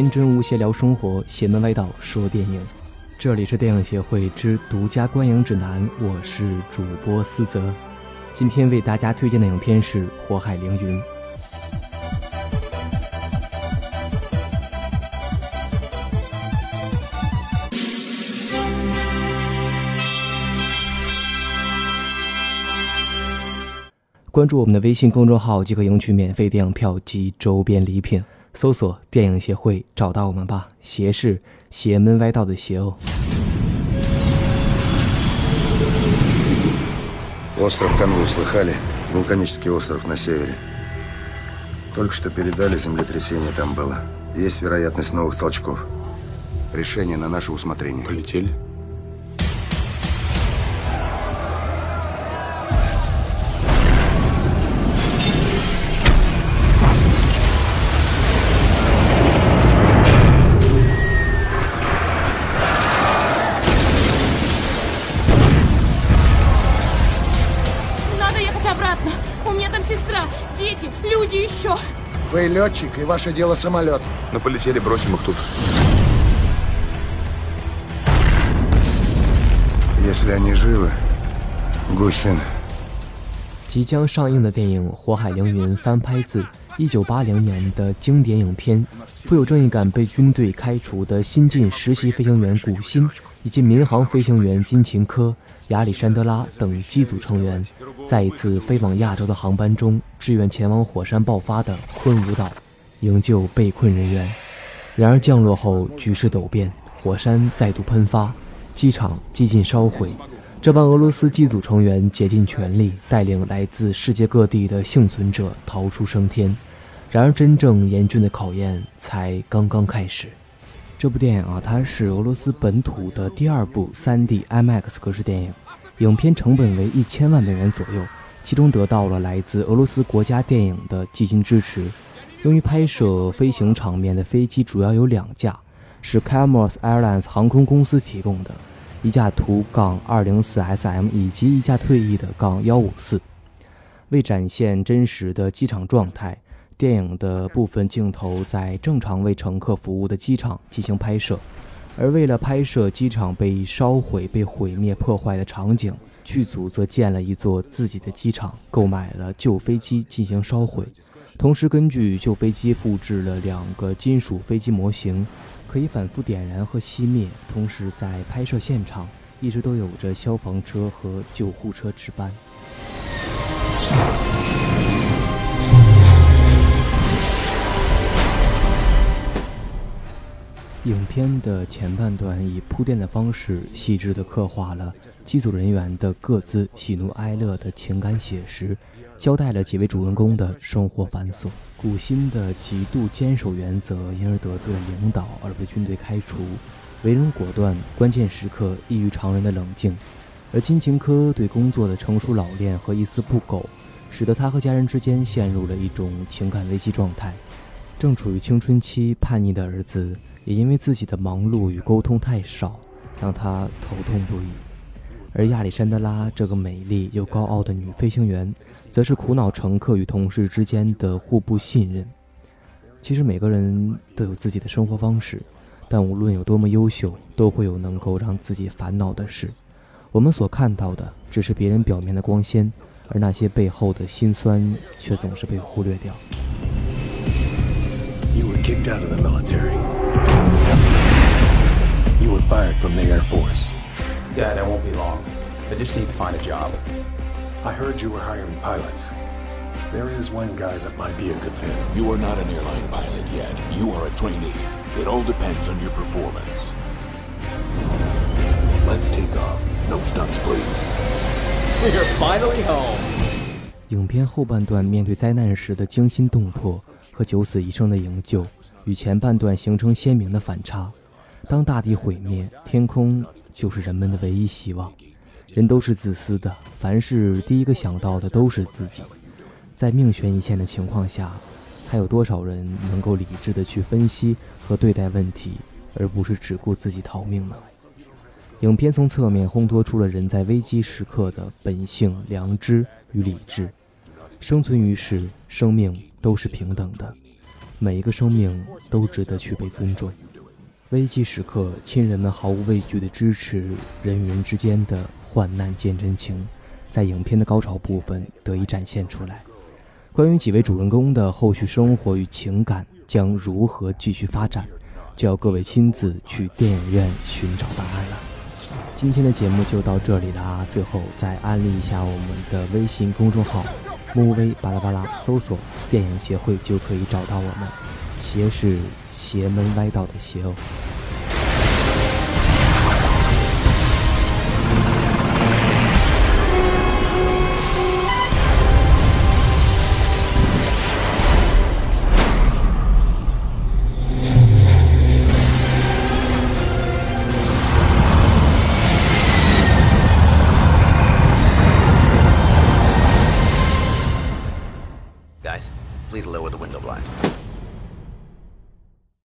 天真无邪聊生活，邪门歪道说电影。这里是电影协会之独家观影指南，我是主播思泽。今天为大家推荐的影片是《火海凌云》。关注我们的微信公众号即可赢取免费电影票及周边礼品。搜索“电影协会”，找到我们吧。邪是邪门歪道的邪哦。Остров Канву слыхали? Вулканический остров на севере. Только что передали, землетрясение там было. Есть вероятность новых толчков. Решение на наше усмотрение. Полетели? Вы летчик, и ваше дело самолет. Ну, полетели, бросим их тут. Если они живы, Гущин. 即将上映的电影《火海凌云》翻拍自1980年的经典影片，富有正义感被军队开除的新晋实习飞行员古新，以及民航飞行员金琴科、 亚历山德拉等机组成员。在一次飞往亚洲的航班中，志愿前往火山爆发的昆吾岛，营救被困人员。然而降落后，局势陡变，火山再度喷发，机场几近烧毁。这帮俄罗斯机组成员竭尽全力，带领来自世界各地的幸存者逃出升天。然而，真正严峻的考验才刚刚开始。这部电影啊，它是俄罗斯本土的第二部 3D IMAX 格式电影。影片成本为一千万美元左右，其中得到了来自俄罗斯国家电影的基金支持。用于拍摄飞行场面的飞机主要有两架，是 k a m o s Airlines 航空公司提供的，一架图杠二零四 SM 以及一架退役的杠幺五四。为展现真实的机场状态，电影的部分镜头在正常为乘客服务的机场进行拍摄。而为了拍摄机场被烧毁、被毁灭、破坏的场景，剧组则建了一座自己的机场，购买了旧飞机进行烧毁，同时根据旧飞机复制了两个金属飞机模型，可以反复点燃和熄灭。同时，在拍摄现场一直都有着消防车和救护车值班。影片的前半段以铺垫的方式，细致地刻画了机组人员的各自喜怒哀乐的情感写实，交代了几位主人公的生活繁琐。古新的极度坚守原则，因而得罪了领导而被军队开除；为人果断，关键时刻异于常人的冷静；而金琴科对工作的成熟老练和一丝不苟，使得他和家人之间陷入了一种情感危机状态。正处于青春期叛逆的儿子。也因为自己的忙碌与沟通太少，让他头痛不已。而亚历山德拉这个美丽又高傲的女飞行员，则是苦恼乘客与同事之间的互不信任。其实每个人都有自己的生活方式，但无论有多么优秀，都会有能够让自己烦恼的事。我们所看到的只是别人表面的光鲜，而那些背后的辛酸却总是被忽略掉。You were fired from the Air Force. Dad, I won't be long. I just need to find a job. I heard you were hiring pilots. There is one guy that might be a good fit. You are not an airline pilot yet. You are a trainee. It all depends on your performance. Let's take off. No stunts, please. We're finally home. 影片后半段面对灾难时的惊心动魄和九死一生的营救， 与前半段形成鲜明的反差。当大地毁灭，天空就是人们的唯一希望。人都是自私的，凡事第一个想到的都是自己。在命悬一线的情况下，还有多少人能够理智的去分析和对待问题，而不是只顾自己逃命呢？影片从侧面烘托出了人在危机时刻的本性、良知与理智。生存于世，生命都是平等的。每一个生命都值得去被尊重。危机时刻，亲人们毫无畏惧的支持，人与人之间的患难见真情，在影片的高潮部分得以展现出来。关于几位主人公的后续生活与情感将如何继续发展，就要各位亲自去电影院寻找答案了。今天的节目就到这里啦，最后再安利一下我们的微信公众号“ movie 巴拉巴拉”，搜索“电影协会”就可以找到我们。邪是邪门歪道的邪哦。